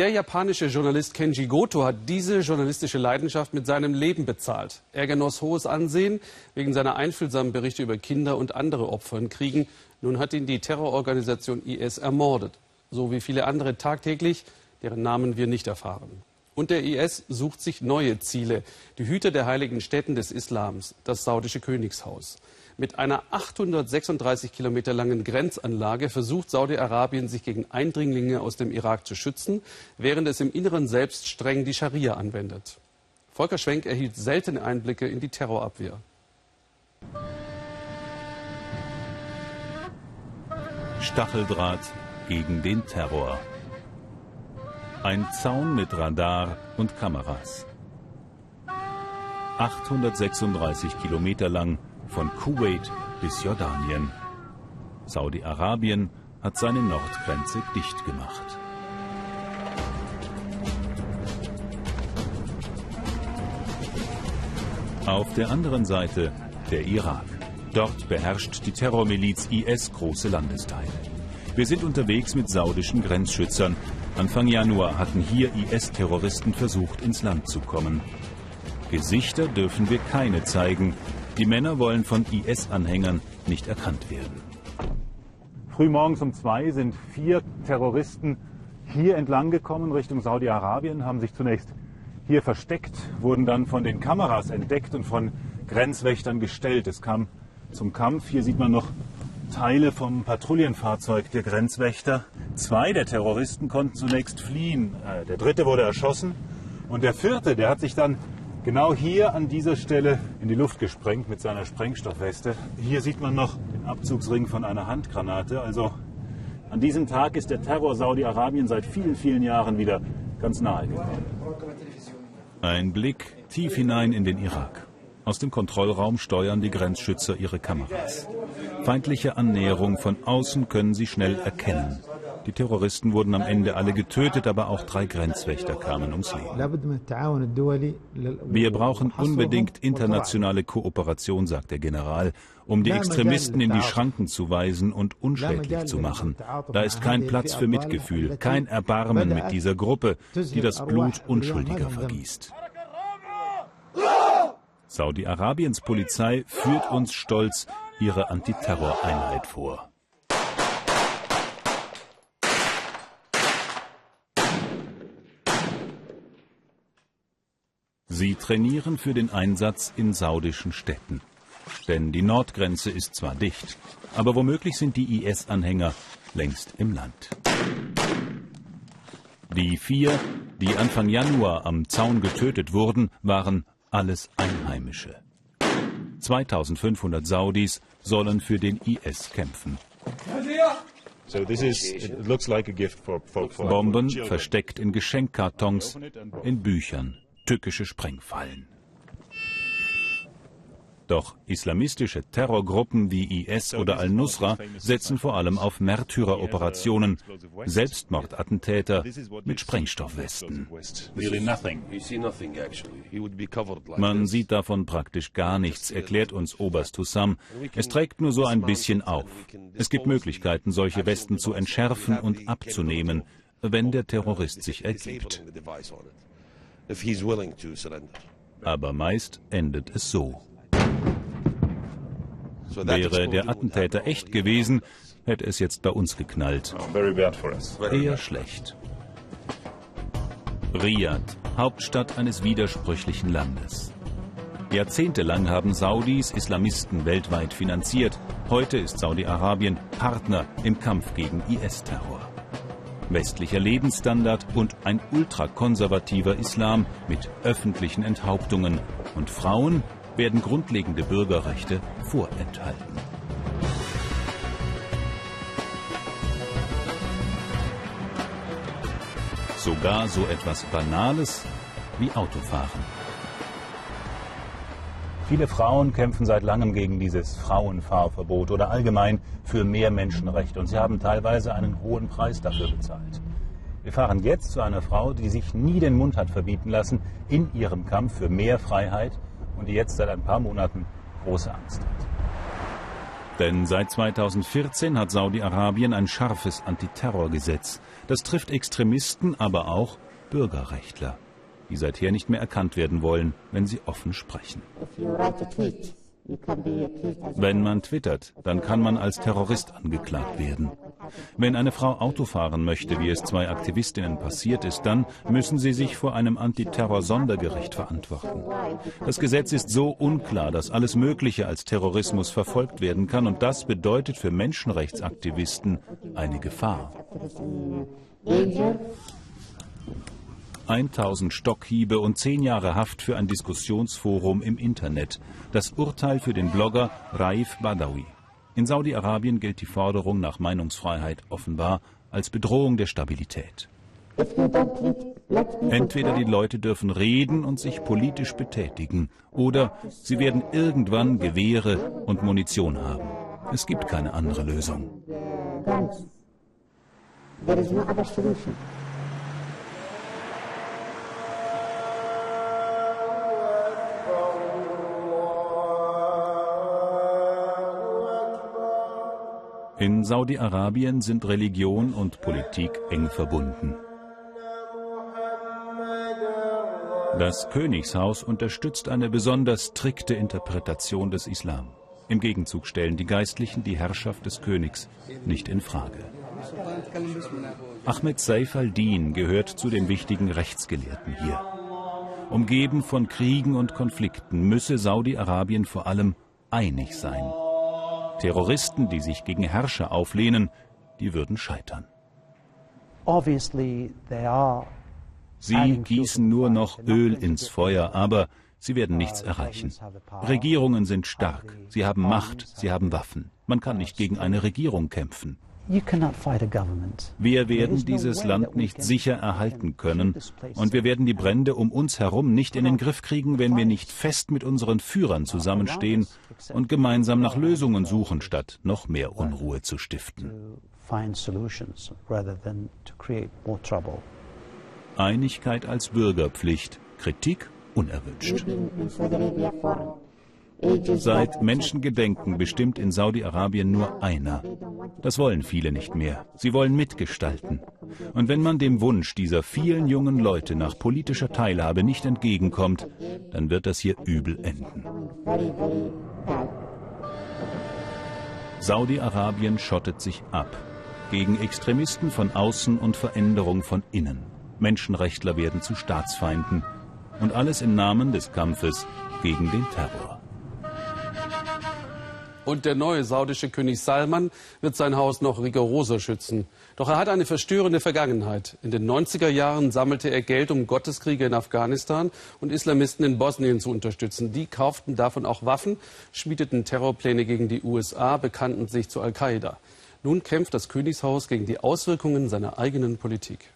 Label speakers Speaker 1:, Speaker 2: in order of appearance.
Speaker 1: Der japanische Journalist Kenji Goto hat diese journalistische Leidenschaft mit seinem Leben bezahlt. Er genoss hohes Ansehen wegen seiner einfühlsamen Berichte über Kinder und andere Opfer in Kriegen. Nun hat ihn die Terrororganisation IS ermordet, so wie viele andere tagtäglich, deren Namen wir nicht erfahren. Und der IS sucht sich neue Ziele, die Hüter der heiligen Stätten des Islams, das saudische Königshaus. Mit einer 836 Kilometer langen Grenzanlage versucht Saudi-Arabien, sich gegen Eindringlinge aus dem Irak zu schützen, während es im Inneren selbst streng die Scharia anwendet. Volker Schwenk erhielt seltene Einblicke in die Terrorabwehr.
Speaker 2: Stacheldraht gegen den Terror. Ein Zaun mit Radar und Kameras. 836 Kilometer lang von Kuwait bis Jordanien. Saudi-Arabien hat seine Nordgrenze dicht gemacht. Auf der anderen Seite der Irak. Dort beherrscht die Terrormiliz IS große Landesteile. Wir sind unterwegs mit saudischen Grenzschützern. Anfang Januar hatten hier IS-Terroristen versucht, ins Land zu kommen. Gesichter dürfen wir keine zeigen, die Männer wollen von IS-Anhängern nicht erkannt werden.
Speaker 3: Frühmorgens um zwei sind vier Terroristen hier entlang gekommen Richtung Saudi-Arabien, haben sich zunächst hier versteckt, wurden dann von den Kameras entdeckt und von Grenzwächtern gestellt. Es kam zum Kampf. Hier sieht man noch Teile vom Patrouillenfahrzeug der Grenzwächter. Zwei der Terroristen konnten zunächst fliehen. Äh, der dritte wurde erschossen. Und der vierte, der hat sich dann genau hier an dieser Stelle in die Luft gesprengt mit seiner Sprengstoffweste. Hier sieht man noch den Abzugsring von einer Handgranate. Also an diesem Tag ist der Terror Saudi-Arabien seit vielen, vielen Jahren wieder ganz nahe gekommen.
Speaker 2: Ein Blick tief hinein in den Irak. Aus dem Kontrollraum steuern die Grenzschützer ihre Kameras. Feindliche Annäherung von außen können sie schnell erkennen. Die Terroristen wurden am Ende alle getötet, aber auch drei Grenzwächter kamen ums Leben. Wir brauchen unbedingt internationale Kooperation, sagt der General, um die Extremisten in die Schranken zu weisen und unschädlich zu machen. Da ist kein Platz für Mitgefühl, kein Erbarmen mit dieser Gruppe, die das Blut Unschuldiger vergießt. Saudi-Arabiens Polizei führt uns stolz ihre Antiterroreinheit vor. Sie trainieren für den Einsatz in saudischen Städten. Denn die Nordgrenze ist zwar dicht, aber womöglich sind die IS-Anhänger längst im Land. Die vier, die Anfang Januar am Zaun getötet wurden, waren alles Einheimische. 2500 Saudis sollen für den IS kämpfen. Bomben versteckt in Geschenkkartons, in Büchern tückische Sprengfallen. Doch islamistische Terrorgruppen wie IS oder Al-Nusra setzen vor allem auf Märtyreroperationen, Selbstmordattentäter mit Sprengstoffwesten. Man sieht davon praktisch gar nichts, erklärt uns Oberst Hussam. Es trägt nur so ein bisschen auf. Es gibt Möglichkeiten, solche Westen zu entschärfen und abzunehmen, wenn der Terrorist sich ergibt. Aber meist endet es so. Wäre der Attentäter echt gewesen, hätte es jetzt bei uns geknallt. Oh, Eher schlecht. Riyadh, Hauptstadt eines widersprüchlichen Landes. Jahrzehntelang haben Saudis Islamisten weltweit finanziert. Heute ist Saudi-Arabien Partner im Kampf gegen IS-Terror westlicher Lebensstandard und ein ultrakonservativer Islam mit öffentlichen Enthauptungen. Und Frauen werden grundlegende Bürgerrechte vorenthalten. Sogar so etwas Banales wie Autofahren.
Speaker 3: Viele Frauen kämpfen seit langem gegen dieses Frauenfahrverbot oder allgemein für mehr Menschenrechte und sie haben teilweise einen hohen Preis dafür bezahlt. Wir fahren jetzt zu einer Frau, die sich nie den Mund hat verbieten lassen in ihrem Kampf für mehr Freiheit und die jetzt seit ein paar Monaten große Angst hat.
Speaker 2: Denn seit 2014 hat Saudi-Arabien ein scharfes Antiterrorgesetz. Das trifft Extremisten, aber auch Bürgerrechtler, die seither nicht mehr erkannt werden wollen, wenn sie offen sprechen. Wenn man twittert, dann kann man als Terrorist angeklagt werden. Wenn eine Frau Auto fahren möchte, wie es zwei Aktivistinnen passiert ist, dann müssen sie sich vor einem Antiterror-Sondergericht verantworten. Das Gesetz ist so unklar, dass alles Mögliche als Terrorismus verfolgt werden kann und das bedeutet für Menschenrechtsaktivisten eine Gefahr. 1000 Stockhiebe und 10 Jahre Haft für ein Diskussionsforum im Internet. Das Urteil für den Blogger Raif Badawi. In Saudi-Arabien gilt die Forderung nach Meinungsfreiheit offenbar als Bedrohung der Stabilität. Entweder die Leute dürfen reden und sich politisch betätigen, oder sie werden irgendwann Gewehre und Munition haben. Es gibt keine andere Lösung. There is no other solution. In Saudi-Arabien sind Religion und Politik eng verbunden. Das Königshaus unterstützt eine besonders strikte Interpretation des Islam. Im Gegenzug stellen die Geistlichen die Herrschaft des Königs nicht in Frage. Ahmed Saif al-Din gehört zu den wichtigen Rechtsgelehrten hier. Umgeben von Kriegen und Konflikten müsse Saudi-Arabien vor allem einig sein. Terroristen, die sich gegen Herrscher auflehnen, die würden scheitern. Sie gießen nur noch Öl ins Feuer, aber sie werden nichts erreichen. Regierungen sind stark, sie haben Macht, sie haben Waffen. Man kann nicht gegen eine Regierung kämpfen. Wir werden dieses Land nicht sicher erhalten können. und wir werden die Brände um uns herum nicht in den Griff kriegen, wenn wir nicht fest mit unseren Führern zusammenstehen und gemeinsam nach Lösungen suchen, statt noch mehr Unruhe zu stiften. Einigkeit als Bürgerpflicht, Kritik unerwünscht. Seit Menschengedenken bestimmt in Saudi-Arabien nur einer. Das wollen viele nicht mehr. Sie wollen mitgestalten. Und wenn man dem Wunsch dieser vielen jungen Leute nach politischer Teilhabe nicht entgegenkommt, dann wird das hier übel enden. Saudi-Arabien schottet sich ab gegen Extremisten von außen und Veränderung von innen. Menschenrechtler werden zu Staatsfeinden. Und alles im Namen des Kampfes gegen den Terror.
Speaker 1: Und der neue saudische König Salman wird sein Haus noch rigoroser schützen. Doch er hat eine verstörende Vergangenheit. In den 90er Jahren sammelte er Geld, um Gotteskriege in Afghanistan und Islamisten in Bosnien zu unterstützen. Die kauften davon auch Waffen, schmiedeten Terrorpläne gegen die USA, bekannten sich zu Al-Qaida. Nun kämpft das Königshaus gegen die Auswirkungen seiner eigenen Politik.